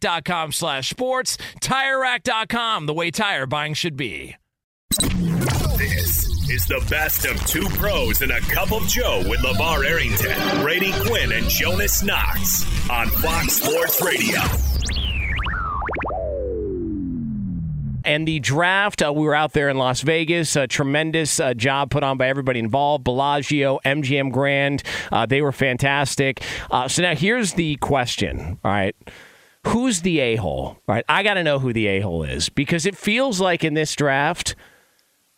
TireRack.com slash sports. TireRack.com, the way tire buying should be. This is the best of two pros and a cup of Joe with LeVar Arrington, Brady Quinn, and Jonas Knox on Fox Sports Radio. And the draft, uh, we were out there in Las Vegas. A tremendous uh, job put on by everybody involved. Bellagio, MGM Grand, uh, they were fantastic. Uh, so now here's the question. All right. Who's the a hole? Right, I got to know who the a hole is because it feels like in this draft,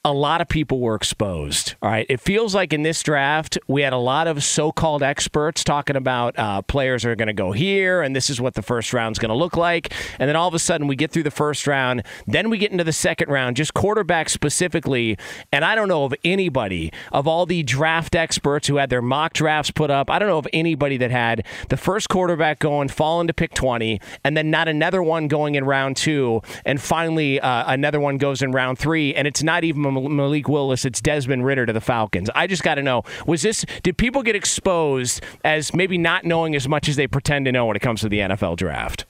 a lot of people were exposed. All right. It feels like in this draft, we had a lot of so called experts talking about uh, players are going to go here and this is what the first round's going to look like. And then all of a sudden, we get through the first round. Then we get into the second round, just quarterback specifically. And I don't know of anybody, of all the draft experts who had their mock drafts put up, I don't know of anybody that had the first quarterback going, fall to pick 20, and then not another one going in round two. And finally, uh, another one goes in round three. And it's not even Malik Willis, it's Desmond Ridder to the Falcons. I just got to know was this, did people get exposed as maybe not knowing as much as they pretend to know when it comes to the NFL draft?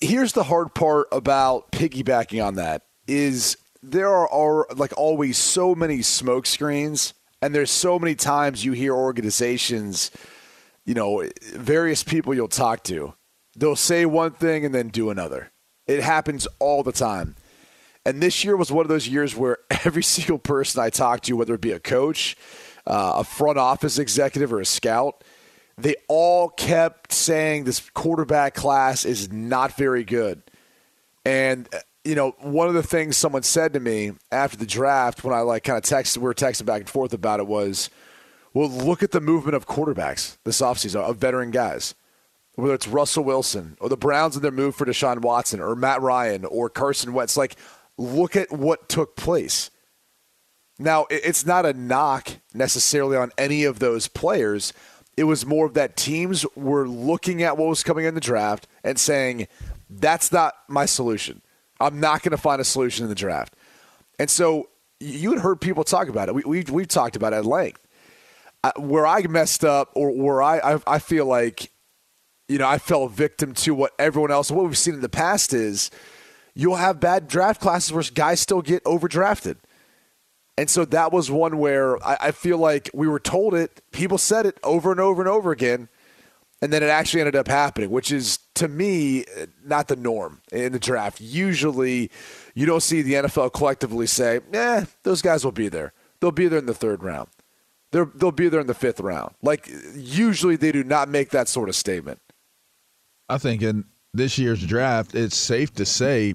Here's the hard part about piggybacking on that is there are, are like always so many smoke screens and there's so many times you hear organizations you know various people you'll talk to they'll say one thing and then do another it happens all the time and this year was one of those years where every single person I talked to, whether it be a coach, uh, a front office executive, or a scout, they all kept saying this quarterback class is not very good. And uh, you know, one of the things someone said to me after the draft when I like kind of texted, we were texting back and forth about it was, well, look at the movement of quarterbacks this offseason, of veteran guys. Whether it's Russell Wilson or the Browns in their move for Deshaun Watson or Matt Ryan or Carson Wentz. Like, look at what took place. Now, it's not a knock necessarily on any of those players. It was more of that teams were looking at what was coming in the draft and saying, that's not my solution. I'm not going to find a solution in the draft. And so you had heard people talk about it. We, we, we've talked about it at length. Where I messed up or where I, I, I feel like, you know, I fell victim to what everyone else, what we've seen in the past is – you'll have bad draft classes where guys still get overdrafted. And so that was one where I, I, feel like we were told it, people said it over and over and over again, and then it actually ended up happening, which is to me not the norm in the draft. Usually, you don't see the NFL collectively say, "Eh, those guys will be there. They'll be there in the third round. They're, they'll be there in the fifth round." Like usually, they do not make that sort of statement. I think in this year's draft, it's safe to say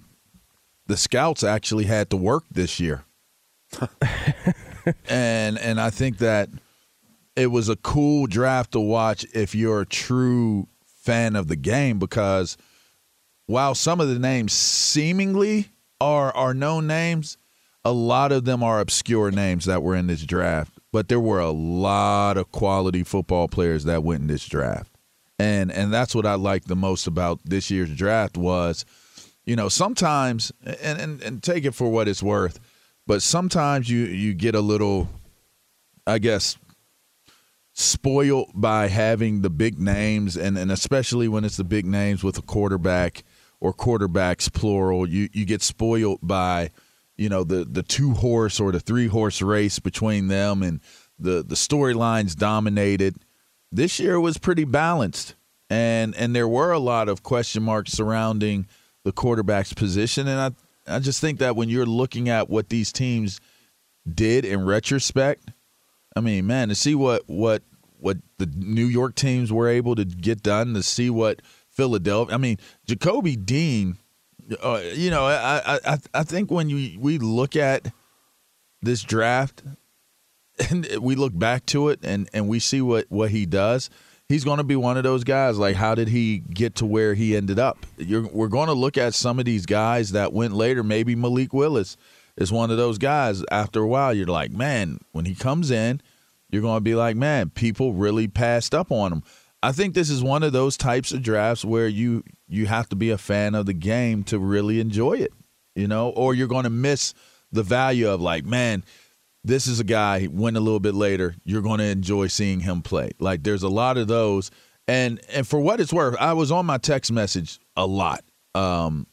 the scouts actually had to work this year. and and I think that it was a cool draft to watch if you're a true fan of the game because while some of the names seemingly are are known names, a lot of them are obscure names that were in this draft. But there were a lot of quality football players that went in this draft. And and that's what I liked the most about this year's draft was – you know, sometimes and, and, and take it for what it's worth, but sometimes you you get a little I guess spoiled by having the big names, and, and especially when it's the big names with a quarterback or quarterbacks plural, you, you get spoiled by you know the the two horse or the three horse race between them, and the the storylines dominated. This year was pretty balanced, and and there were a lot of question marks surrounding the quarterback's position, and I I just think that when you're looking at what these teams did in retrospect, I mean, man, to see what what what the New York teams were able to get done, to see what Philadelphia, I mean, Nakobe Dean, uh, you know, I I I think when you we look at this draft and we look back to it and and we see what what he does he's going to be one of those guys like how did he get to where he ended up? You're, we're going to look at some of these guys that went later. Maybe malik willis is one of those guys. After a while you're like man when he comes in you're going to be like man people really passed up on him. I think this is one of those types of drafts where you you have to be a fan of the game to really enjoy it you know? Or you're going to miss the value of like man this is a guy went a little bit later you're going to enjoy seeing him play. Like there's a lot of those. And and for what it's worth i was on my text message a lot um,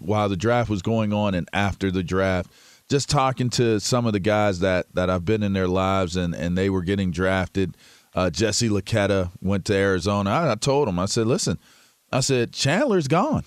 while the draft was going on and after the draft just talking to some of the guys that that i've been in their lives and and they were getting drafted. Uh, jesse Luketa went to arizona. I, I told him i said listen i said chandler's gone.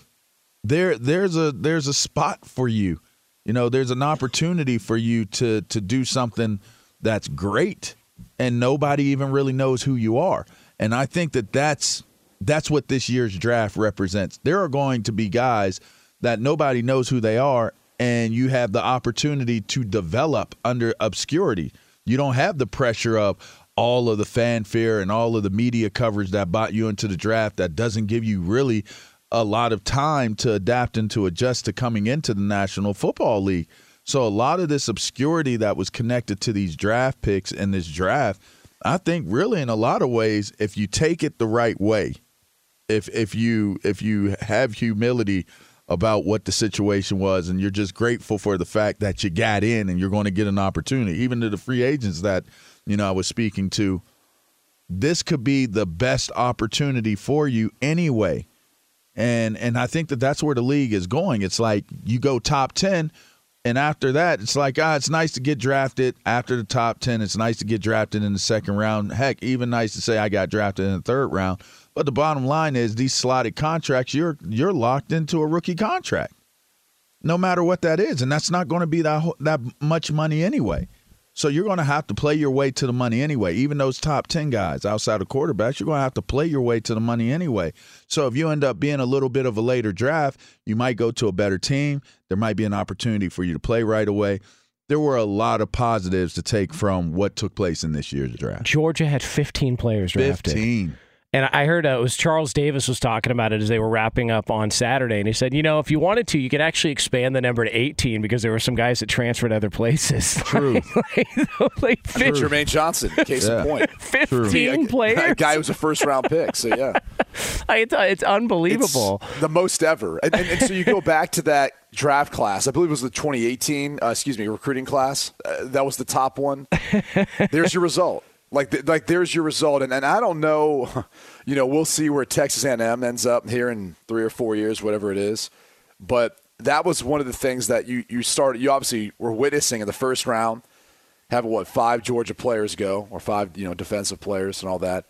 There there's a there's a spot for you you know, there's an opportunity for you to to do something that's great, and nobody even really knows who you are. And I think that that's that's what this year's draft represents. There are going to be guys that nobody knows who they are, and you have the opportunity to develop under obscurity. You don't have the pressure of all of the fanfare and all of the media coverage that bought you into the draft that doesn't give you really a lot of time to adapt and to adjust to coming into the National Football League. So a lot of this obscurity that was connected to these draft picks and this draft, I think really in a lot of ways, if you take it the right way, if if you if you have humility about what the situation was and you're just grateful for the fact that you got in and you're going to get an opportunity, even to the free agents that, you know, I was speaking to, this could be the best opportunity for you anyway and and I think that that's where the league is going. It's like you go top ten, and after that, it's like ah, it's nice to get drafted after the top ten. It's nice to get drafted in the second round. Heck, even nice to say I got drafted in the third round. But the bottom line is these slotted contracts, you're you're locked into a rookie contract, no matter what that is, and that's not going to be that that much money anyway. So you're going to have to play your way to the money anyway. Even those top 10 guys outside of quarterbacks, you're going to have to play your way to the money anyway. So if you end up being a little bit of a later draft, you might go to a better team. There might be an opportunity for you to play right away. There were a lot of positives to take from what took place in this year's draft. Georgia had 15 players drafted. 15. And I heard uh, it was Charles Davis was talking about it as they were wrapping up on Saturday, and he said, you know, if you wanted to, you could actually expand the number to 18 because there were some guys that transferred other places. True. like, like, True. Jermaine Johnson, case Yeah. in point. 15 players. A guy was a first round pick, so yeah. I, it's, it's unbelievable. It's the most ever. And, and, and so you go back to that draft class. I believe it was the 2018, uh, excuse me, recruiting class. Uh, that was the top one. There's your result. Like, like there's your result. And, and I don't know, you know, we'll see where Texas A&M ends up here in three or four years, whatever it is. But that was one of the things that you, you started, you obviously were witnessing in the first round, having what, five Georgia players go, or five, you know, defensive players and all that.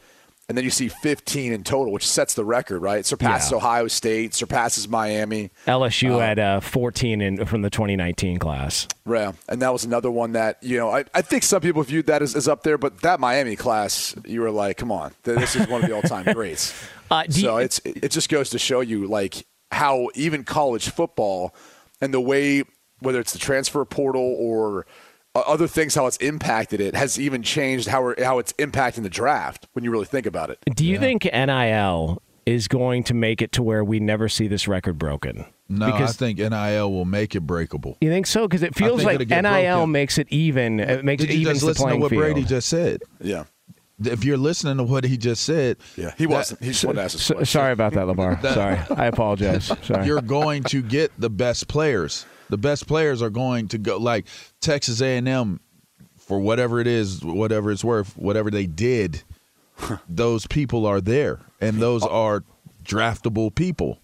And then you see 15 in total, which sets the record, right? Surpasses Yeah. Ohio State, surpasses Miami. LSU had uh, 14 in, from the 2019 class. Yeah, and that was another one that you know I, I think some people viewed that as, as up there, but that Miami class, you were like, come on, this is one of the all time greats. Uh, so you- it's it just goes to show you like how even college football and the way whether it's the transfer portal or other things how it's impacted it has even changed how how it's impacting the draft when you really think about it. Do you think NIL is going to make it to where we never see this record broken? No, because I think NIL will make it breakable. you think so? Because it feels like NIL broken. makes it even. Uh, it makes Did it you evens just the listen to what field. Brady just said? Yeah, If you're listening to what he just said, yeah, he wasn't. He just wanted to ask a So- sorry about that, Lamar. sorry, I apologize. Sorry. you're going to get the best players. The best players are going to go like Texas A&M for whatever it is, whatever it's worth, whatever they did those people are there, and those are draftable people.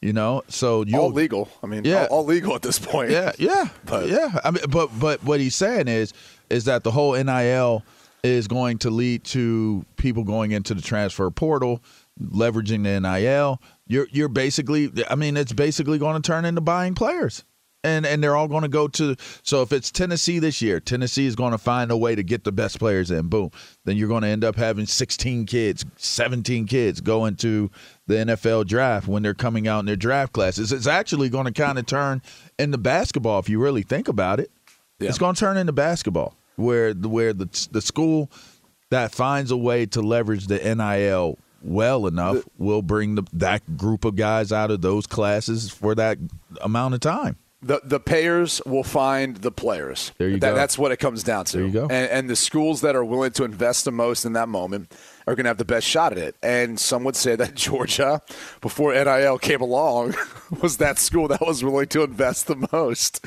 You know, so you all legal. I mean, Yeah. all, all legal at this point. Yeah, yeah, But- yeah. I mean, but but what he's saying is is that the whole NIL is going to lead to people going into the transfer portal, leveraging the NIL. You're you're basically, I mean, it's basically going to turn into buying players. And, and they're all going to go to so if it's Tennessee this year, Tennessee is going to find a way to get the best players in. Boom, then you're going to end up having 16 kids, 17 kids go into the NFL draft when they're coming out in their draft classes. It's actually going to kind of turn into basketball if you really think about it. Yeah. It's going to turn into basketball where the where the the school that finds a way to leverage the NIL well enough will bring the, that group of guys out of those classes for that amount of time. The the payers will find the players. There you That- go. That's what it comes down to. There you go. And, and the schools that are willing to invest the most in that moment are going to have the best shot at it. And some would say that Georgia, before NIL came along, was that school that was willing to invest the most,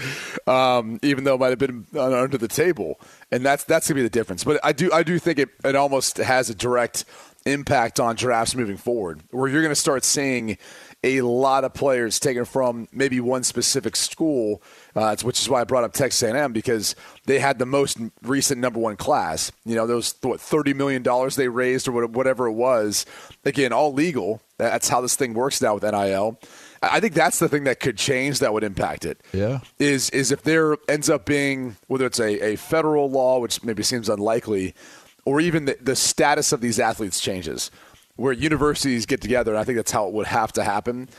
um, even though it might have been under the table. And that's that's going to be the difference. But I do I do think it, it almost has a direct impact on drafts moving forward, where you're going to start seeing a lot of players taken from maybe one specific school, uh, which is why I brought up Texas A&M because they had the most recent number one class. You know, those what thirty million dollars they raised or whatever it was. Again, all legal. That's how this thing works now with NIL. I think that's the thing that could change that would impact it Yeah. is is if there ends up being whether it's a, a federal law, which maybe seems unlikely, or even the, the status of these athletes changes, where universities get together, and I think that's how it would have to happen,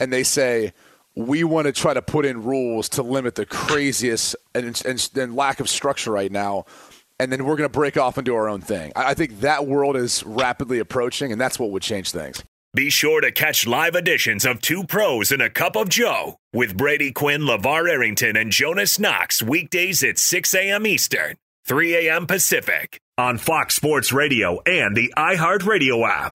and they say we want to try to put in rules to limit the craziest and, and, and lack of structure right now. And then we're going to break off and do our own thing. I I think that world is rapidly approaching, and that's what would change things. Be sure to catch live editions of Two Pros and a Cup of Joe with Brady Quinn, LeVar Arrington, and Jonas Knox weekdays at 6 a.m. Eastern, 3 a.m. Pacific on Fox Sports Radio and the iHeartRadio app.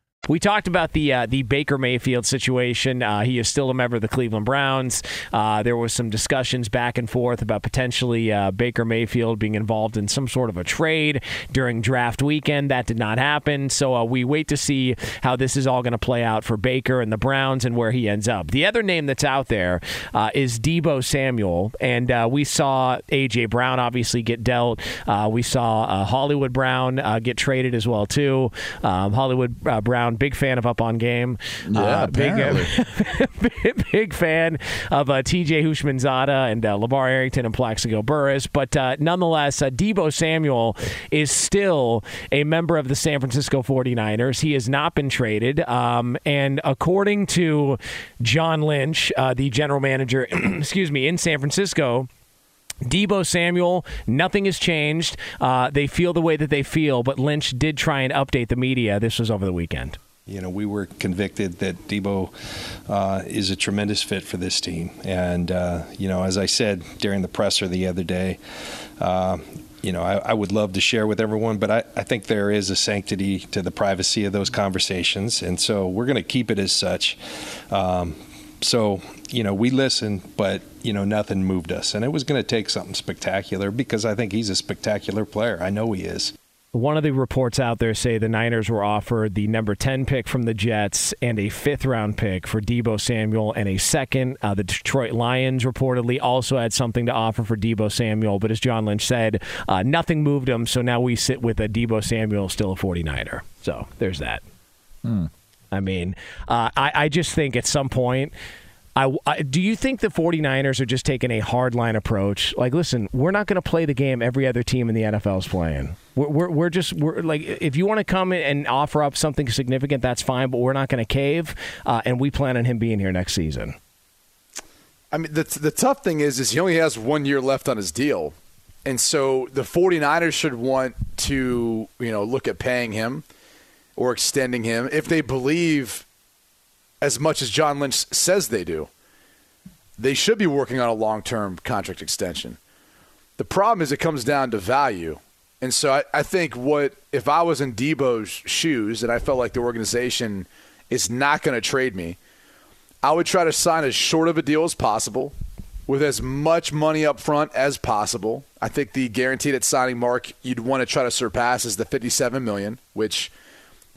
We talked about the uh, the Baker Mayfield situation. Uh, he is still a member of the Cleveland Browns. Uh, there was some discussions back and forth about potentially uh, Baker Mayfield being involved in some sort of a trade during draft weekend. That did not happen. So uh, we wait to see how this is all going to play out for Baker and the Browns and where he ends up. The other name that's out there uh, is Deebo Samuel, and we saw AJ Brown obviously get dealt. we saw Hollywood Brown get traded as well too. Um, Hollywood Brown big fan of Up on Game. Yeah, uh, big, big, big fan of uh, TJ Houshmandzadeh and uh, LeVar Arrington and Plaxico Burress. But uh, nonetheless, uh, Deebo Samuel is still a member of the San Francisco 49ers. He has not been traded. Um, and according to John Lynch, uh, the general manager, excuse me, in San Francisco, Deebo Samuel, nothing has changed. Uh, they feel the way that they feel, but Lynch did try and update the media. This was over the weekend. You know, we were convicted that Deebo uh, is a tremendous fit for this team. And, uh, you know, as I said during the presser the other day, uh, you know, I, I, would love to share with everyone, but I, I, think there is a sanctity to the privacy of those conversations. And so we're going to keep it as such. Um, so, you know, we listened, but, you know, nothing moved us. And it was going to take something spectacular because I think he's a spectacular player. I know he is. One of the reports out there say the Niners were offered the number 10 pick from the Jets and a fifth round pick for Deebo Samuel and a second. Uh, the Detroit Lions reportedly also had something to offer for Deebo Samuel, but as John Lynch said, uh, nothing moved him. So now we sit with a Deebo Samuel still a 49er. So there's that. Hmm. I mean, uh, I, I just think at some point I, I, do you think the 49ers are just taking a hardline approach? Like, listen, we're not going to play the game every other team in the NFL is playing. We're, we're, we're just we're like if you want to come and offer up something significant, that's fine, but we're not going to cave, uh, and we plan on him being here next season. I mean, the the tough thing is, is he only has one year left on his deal, and so the 49ers should want to you know look at paying him or extending him if they believe as much as John Lynch says they do. They should be working on a long term contract extension. The problem is it comes down to value. And so I, I, think what if I was in Deebo's shoes and I felt like the organization is not going to trade me, I would try to sign as short of a deal as possible with as much money up front as possible. I think the guaranteed at signing mark you'd want to try to surpass is the 57 million, which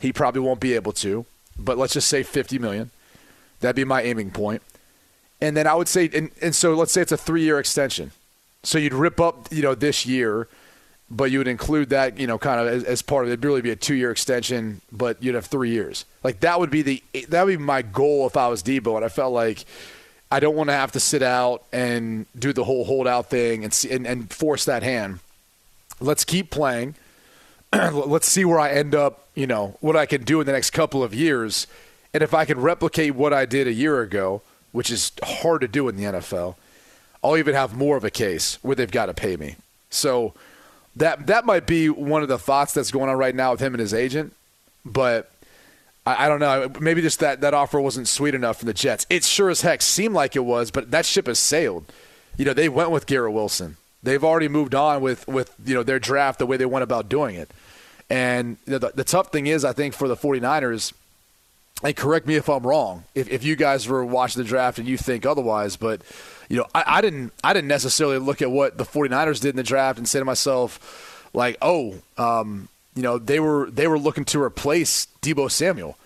he probably won't be able to but let's just say 50 million. That'd be my aiming point. And then I would say, and, and so let's say it's a three year extension. So you'd rip up, you know, this year, but you would include that, you know, kind of as, as part of it. It'd really be a two year extension, but you'd have three years. Like that would be the that would be my goal if I was Deebo, and I felt like I don't want to have to sit out and do the whole holdout thing and, see, and, and force that hand. Let's keep playing. Let's see where I end up, you know, what I can do in the next couple of years. And if I can replicate what I did a year ago, which is hard to do in the NFL, I'll even have more of a case where they've got to pay me. So that that might be one of the thoughts that's going on right now with him and his agent. But I, I, don't know. Maybe just that, that offer wasn't sweet enough for the Jets. It sure as heck seemed like it was, but that ship has sailed. You know, they went with Garrett Wilson. They've already moved on with, with you know their draft the way they went about doing it. And the, the tough thing is, I think for the 49ers, and correct me if I'm wrong, if, if you guys were watching the draft and you think otherwise, but you know, I, I didn't I didn't necessarily look at what the 49ers did in the draft and say to myself, like, oh, um, you know, they were they were looking to replace Deebo Samuel.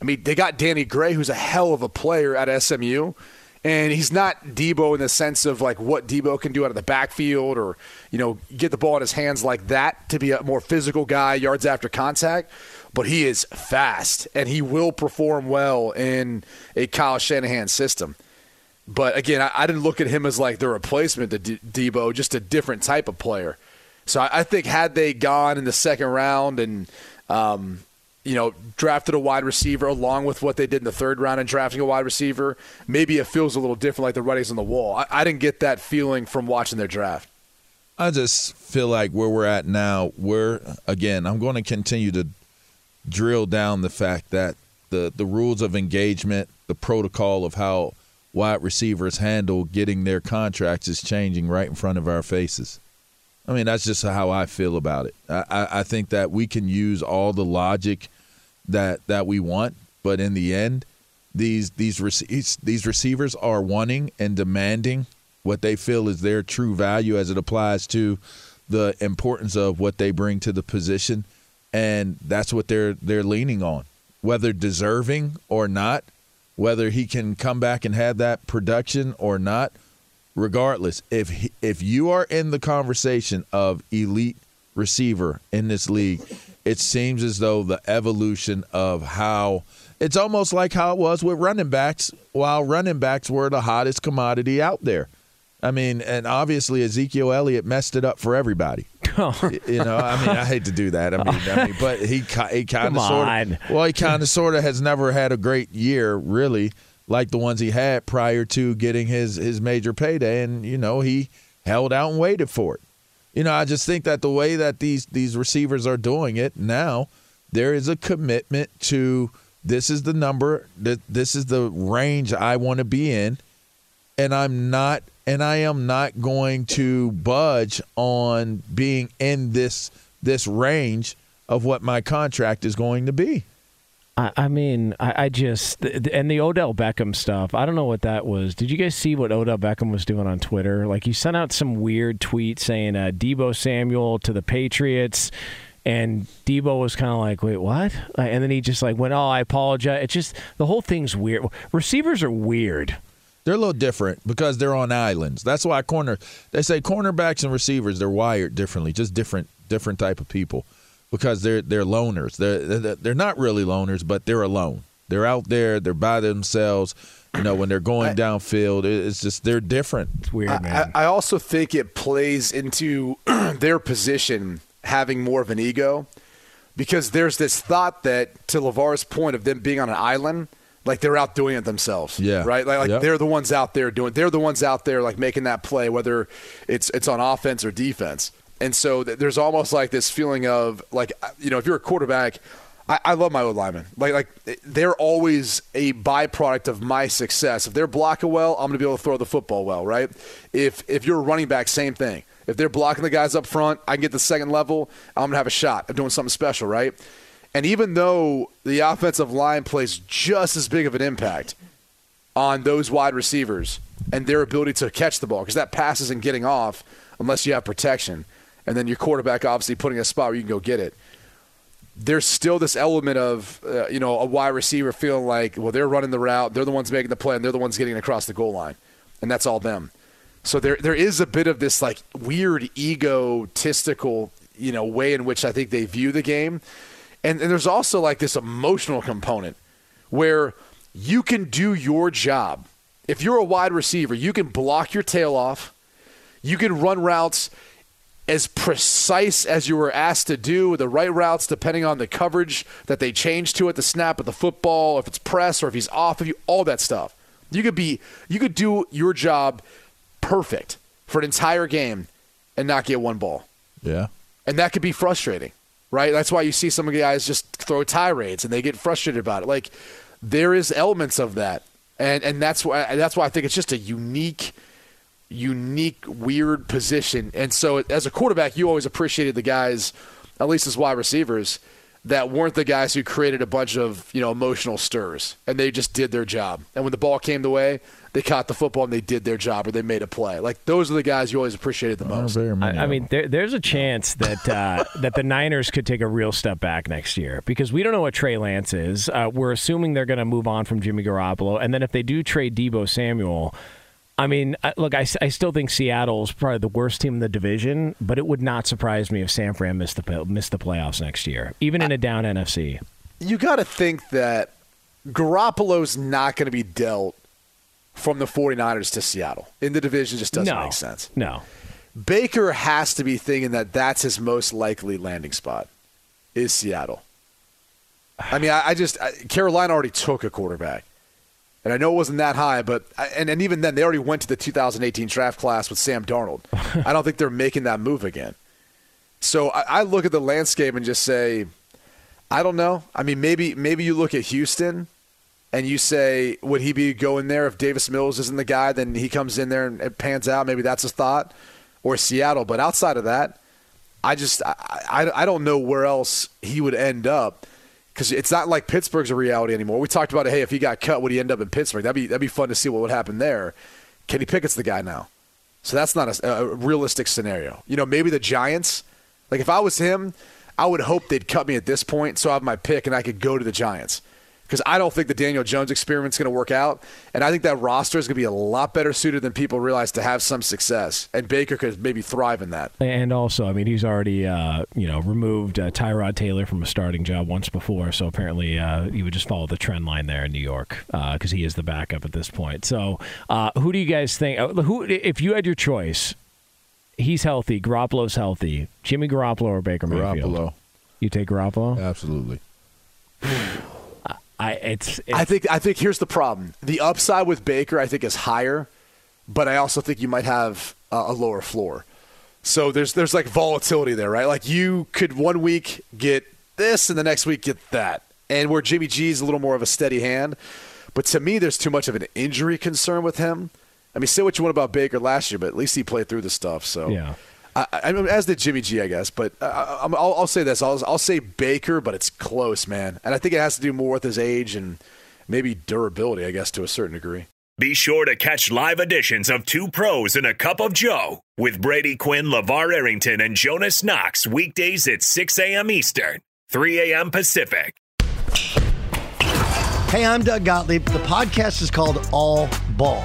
I mean, they got Danny Gray, who's a hell of a player at SMU, and he's not Deebo in the sense of like what Deebo can do out of the backfield or you know get the ball in his hands like that to be a more physical guy, yards after contact. But he is fast, and he will perform well in a Kyle Shanahan system. But again, I, I didn't look at him as like the replacement to D- Deebo, just a different type of player. So I, I think had they gone in the second round and um, you know drafted a wide receiver along with what they did in the third round and drafting a wide receiver, maybe it feels a little different, like the writing's on the wall. I, I didn't get that feeling from watching their draft. I just feel like where we're at now, we're again. I'm going to continue to drill down the fact that the the rules of engagement, the protocol of how wide receivers handle getting their contracts is changing right in front of our faces. I mean, that's just how I feel about it. I, I think that we can use all the logic that that we want, but in the end, these these these receivers are wanting and demanding what they feel is their true value as it applies to the importance of what they bring to the position, and that's what they're they're leaning on, whether deserving or not, whether he can come back and have that production or not regardless, if if you are in the conversation of elite receiver in this league, it seems as though the evolution of how it's almost like how it was with running backs, while running backs were the hottest commodity out there. I mean, and obviously Ezekiel Elliott messed it up for everybody. Oh. You know, I mean, I hate to do that. I mean, I mean, but he he kind of sort of well, he kind of sort of has never had a great year, really like the ones he had prior to getting his his major payday, and you know he held out and waited for it. You know, I just think that the way that these these receivers are doing it now, there is a commitment to this is the number that this is the range I want to be in, and I'm not and I am not going to budge on being in this this range of what my contract is going to be. I, I mean, I, I just and the Odell Beckham stuff. I don't know what that was. Did you guys see what Odell Beckham was doing on Twitter? Like he sent out some weird tweet saying uh, Deebo Samuel to the Patriots. And Deebo was kind of like, "Wait, what?" And then he just like went, "Oh, I apologize." It's just the whole thing's weird. Receivers are weird. They're a little different because they're on islands. That's why corner. They say cornerbacks and receivers they're wired differently, just different different type of people because they're they're loners. They're they're not really loners, but they're alone. They're out there. They're by themselves. You know, when they're going I, downfield, it's just they're different. It's weird, man. I, I also think it plays into their position having more of an ego because there's this thought that, to LeVar's point of them being on an island, like they're out doing it themselves. Yeah. Right? Like, like yep. they're the ones out there doing they're the ones out there like making that play, whether it's it's on offense or defense. And so there's almost like this feeling of like uh, you know if you're a quarterback, I, I love my old linemen. Like like eh, they're always a byproduct of my success. If they're blocking well, I'm to be able to throw the football well, right? If if you're a running back, same thing. If they're blocking the guys up front, I can get the second level. I'm to have a shot of doing something special, right? And even though the offensive line plays just as big of an impact on those wide receivers and their ability to catch the ball, because that pass isn't getting off unless you have protection and then your quarterback obviously putting a spot where you can go get it. There's still this element of uh, you know a wide receiver feeling like well they're running the route, they're the ones making the play, and they're the ones getting across the goal line, and that's all them. So there there is a bit of this like weird egotistical you know way in which I think they view the game, and, and there's also like this emotional component where you can do your job If you're a wide receiver, you can block your tail off. You can run routes as precise as you were asked to do, the right routes depending on the coverage that they change to at the snap of the football, if it's press or if he's off of you, all that stuff. You could be you could do your job perfect for an entire game and not get one ball. Yeah. And that could be frustrating, right? That's why you see some of the guys just throw tirades and they get frustrated about it. Like there is elements of that. And and that's why that's why I think it's just a unique unique weird position. And so as a quarterback, you always appreciated the guys at least as wide receivers that weren't the guys who created a bunch of, you know, emotional stirs and they just did their job. And when the ball came the way, they caught the football and they did their job or they made a play. Like those are the guys you always appreciated the most. I, I mean, there, there's a chance that uh, that the Niners could take a real step back next year because we don't know what Trey Lance is. Uh, we're assuming they're going to move on from Jimmy Garoppolo, and then if they do trade Deebo Samuel. I mean, look, I, I still think Seattle is probably the worst team in the division, but it would not surprise me if San Fran missed the missed the playoffs next year, even in a down NFC. You got to think that Garoppolo's not going to be dealt from the 49ers to Seattle in the division just doesn't no, make sense. No. Baker has to be thinking that that's his most likely landing spot is Seattle. I mean, I, I just I, Carolina already took a quarterback, and I know it wasn't that high, but and and even then they already went to the 2018 draft class with Sam Darnold. I don't think they're making that move again. So I, I look at the landscape and just say, I don't know. I mean, maybe maybe you look at Houston and you say, would he be going there if Davis Mills isn't the guy? Then he comes in there and it pans out. Maybe that's a thought, or Seattle. But outside of that, I just I, I, I don't know where else he would end up because it's not like Pittsburgh's a reality anymore. We talked about. Hey, if he got cut, would he end up in Pittsburgh? That'd be that'd be fun to see what would happen there. Kenny Pickett's the guy now, so that's not a, a realistic scenario. You know, maybe the Giants. Like if I was him, I would hope they'd cut me at this point, so I have my pick and I could go to the Giants because I don't think the Daniel Jones experiment is going to work out. And I think that roster is going to be a lot better suited than people realize to have some success. And Baker could maybe thrive in that. And also, I mean, he's already uh, you know removed uh, Tyrod Taylor from a starting job once before, so apparently uh, he would just follow the trend line there in New York because uh, he is the backup at this point. So, uh, who do you guys think? Uh, who, if you had your choice, he's healthy, Garoppolo's healthy, Jimmy Garoppolo or Baker Mayfield? Garoppolo. You take Garoppolo? Absolutely. I it's, it's, I think I think here's the problem. The upside with Baker I think is higher, but I also think you might have a, a lower floor. So there's there's like volatility there, right? Like you could one week get this and the next week get that. And where Jimmy G is a little more of a steady hand, but to me there's too much of an injury concern with him. I mean, say what you want about Baker last year, but at least he played through the stuff. So yeah. I, I as did Jimmy G, I guess. But I, will I'll say this: I'll, I'll say Baker, but it's close, man. And I think it has to do more with his age and maybe durability, I guess, to a certain degree. Be sure to catch live editions of Two Pros and a Cup of Joe with Brady Quinn, LaVar Arrington, and Jonas Knox weekdays at 6 a.m. Eastern, 3 a.m. Pacific. Hey, I'm Doug Gottlieb. The podcast is called All Ball.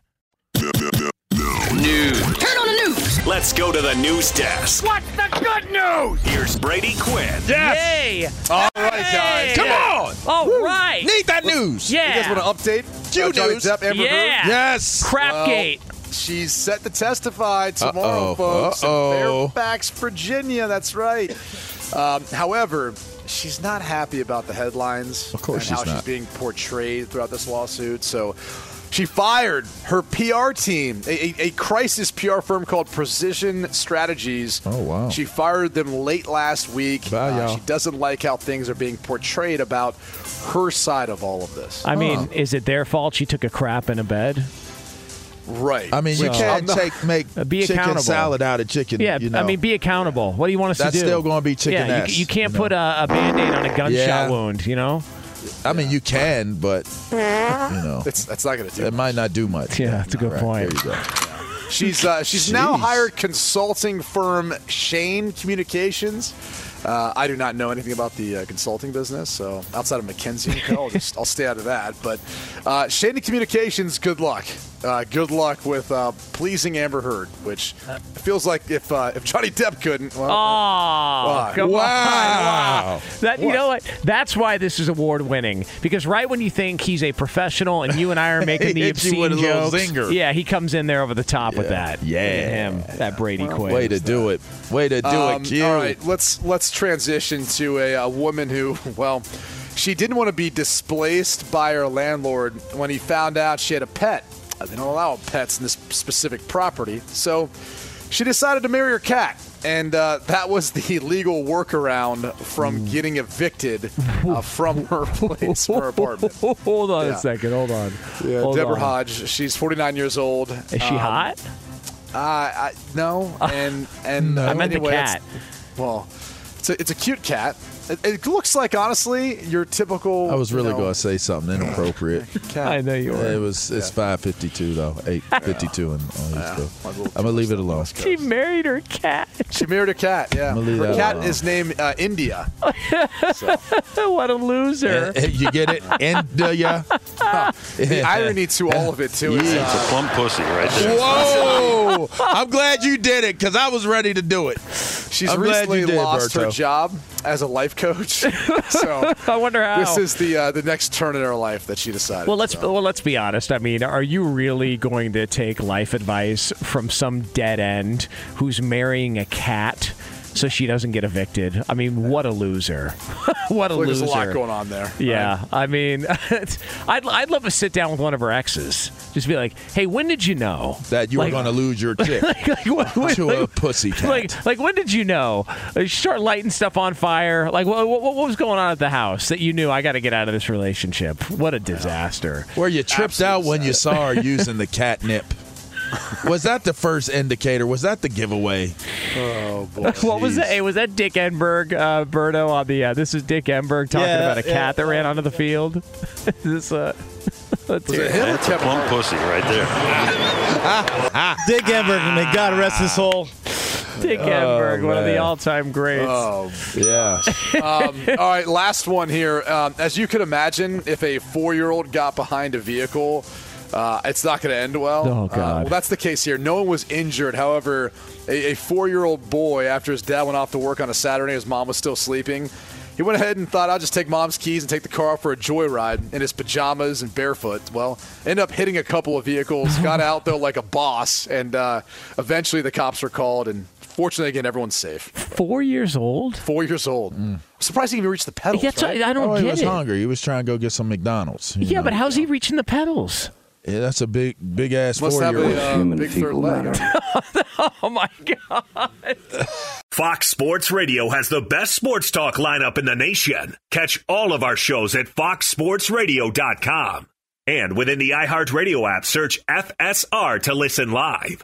News. Turn on the news. Let's go to the news desk. What's the good news? Here's Brady Quinn. Yay! All right, guys. Come on. All right. Need that news. Yeah. You guys want to update? Jew uh, news. Depp, Amber Heard? Yeah. Yes. Crapgate. She's set to testify tomorrow, Uh-oh. folks, Uh-oh. in Fairfax, Virginia. That's right. Um, however, she's not happy about the headlines Of course and how she's not. she's being portrayed throughout this lawsuit. So she fired her PR team, a, a, a crisis PR firm called Precision Strategies. Oh, wow. She fired them late last week. Bye, Uh, y'all. she doesn't like how things are being portrayed about her side of all of this. I mean, is it their fault she took a crap in a bed? right. I mean, you can't not- take make be chicken salad out of chicken. Yeah, you know. I mean, be accountable. What do you want us That's to do? That's still gonna be chicken Yeah, ass, you, you can't you know? put a, a band-aid on a gunshot Yeah. wound, you know? I mean, you can, but you know, It's, that's not going to do it might not do much. Yeah, that's a good Right, point. There you go. She's uh, she's now hired consulting firm Shane Communications. Uh, I do not know anything about the uh, consulting business, so outside of McKinsey, I'll, just, I'll stay out of that. But uh, Shane Communications, good luck. Uh, good luck with uh, pleasing Amber Heard, which feels like if uh, if Johnny Depp couldn't, well, Oh, Why? come on. Wow. That you know what? That's why this is award winning. Because right when you think he's a professional and you and I are making the He obscene with a little jokes, zinger. yeah, he comes in there over the top with that. Yeah. Him, that Brady Quinn. Way to do it. Way to do Um, it, Q. All right, let's let's transition to a, a woman who, well, she didn't want to be displaced by her landlord when he found out she had a pet. Uh, They don't allow pets in this specific property, so she decided to marry her cat. And uh, that was the legal workaround from getting evicted uh, from her place, her apartment. hold on Yeah. a second. Hold on. Yeah, Hold Deborah on. Hodge. She's 49 years old. Is she hot? Uh, I, no, and and uh, I meant the anyway, it's- cat. Well, it's a, it's a cute cat. It, it looks like honestly your typical. I was really you know, going to say something inappropriate. I know you were. it was. It's five fifty two though. Eight fifty two and on Yeah, East my little I'm gonna leave it alone. She married her cat. She married a cat. Yeah, I'm gonna leave her cat alone. is named uh, India. what a loser. Eh, eh, you get it? India. The irony to all of it too is Yeah. uh, Plum pussy right there. Whoa! I'm glad you did it because I was ready to do it. she's I'm recently you did, lost her job as a life coach. so I wonder how. this is the uh, the next turn in her life that she decided. Well, let's so. well let's be honest. I mean, are you really going to take life advice from some dead end who's marrying a cat so she doesn't get evicted? I mean, what a loser! what a loser! there's a lot going on there. Yeah, I mean, I'd I'd love to sit down with one of her exes, just be like, "Hey, when did you know That you Like- were going to lose your chick like, what, what- to a pussy cat. like, like when did you know? Uh, Start lighting stuff on fire. Like, what, what, what was going on at the house that you knew I got to get out of this relationship? What a disaster! Where you tripped out when you saw her using the catnip. Was that the first indicator? Was that the giveaway? Oh boy. What was Jeez. that? Hey, was that Dick Enberg, uh, Berto, on the? Uh, this is Dick Enberg talking Yeah, about a cat yeah. that ran onto the field. is this uh, let's Was it it. him That's a Kevin plum pussy right there. Dick Enberg, may God rest his soul. Dick Enberg, one of the all-time greats. Oh Yeah. um, all right, last one here. Um, as you can imagine, if a four-year-old got behind a vehicle, uh, it's not going to end well. Oh, Uh, well, that's the case here. No one was injured. However, a, a four-year-old boy, after his dad went off to work on a Saturday, his mom was still sleeping. He went ahead and thought, I'll just take mom's keys and take the car out for a joyride in his pajamas and barefoot. Well, ended up hitting a couple of vehicles, got out, though, like a boss, and uh, eventually the cops were called, and fortunately, again, everyone's safe. Four years old. Four years old. Mm. Surprised he even reached the pedals. That's right? I don't Oh, he was it. hungry. He was trying to go get some McDonald's. Yeah, know. but how's he reaching the pedals? Yeah, that's a big, big ass Must four year old. a uh, big third leg. Oh my god! Fox Sports Radio has the best sports talk lineup in the nation. Catch all of our shows at foxsportsradio.com. And within the iHeartRadio app, search FSR to listen live.